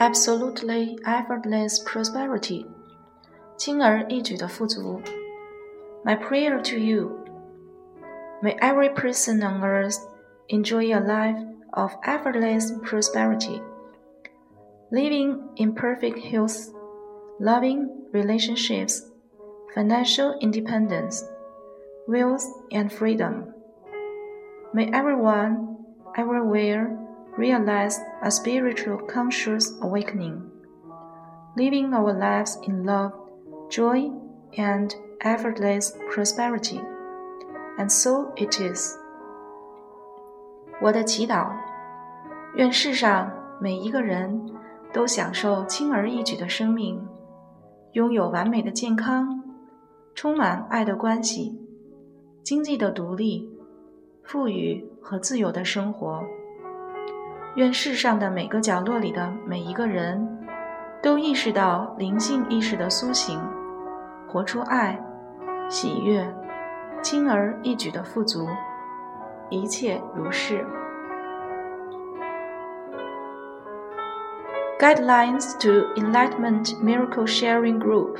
Absolutely effortless prosperity，轻而易举的富足。My prayer to you. May every person on earth enjoy a life of effortless prosperity, living in perfect health, loving relationships, financial independence, wealth, and freedom. May everyone, everywhere, realize a spiritual conscious awakening, living our lives in love, joy, and effortless prosperity. And so it is. 我的祈祷，愿世上每一个人都享受轻而易举的生命，拥有完美的健康，充满爱的关系，经济的独立，富裕 和自由的生活。愿世上的每个角落里的每一个人，都意识到灵性意识的苏醒，活出爱、喜悦、轻而易举的富足，一切如是。Guidelines to Enlightenment Miracle Sharing Group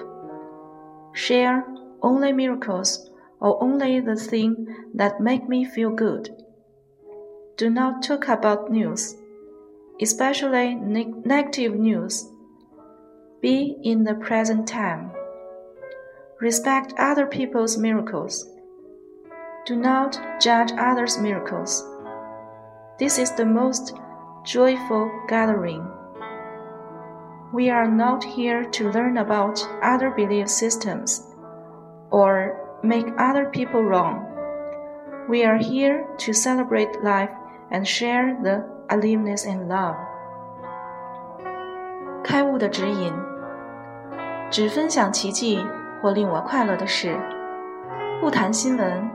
Share only miracles or only the thing that make me feel good. Do not talk about news especially ne negative news. Be in the present time. Respect other people's miracles. Do not judge others' miracles. This is the most joyful gathering. We are not here to learn about other belief systems or make other people wrong. We are here to celebrate life and share the aliveness and love。开悟的指引，只分享奇迹或令我快乐的事，不谈新闻，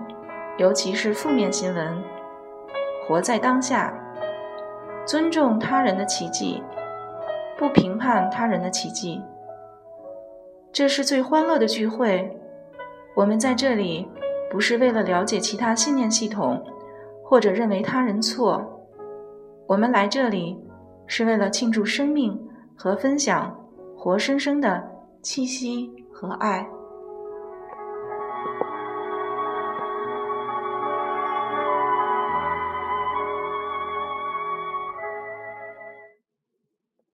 尤其是负面新闻。活在当下，尊重他人的奇迹，不评判他人的奇迹。这是最欢乐的聚会。我们在这里不是为了了解其他信念系统，或者认为他人错。我们来这里是为了庆祝生命和分享活生生的气息和爱。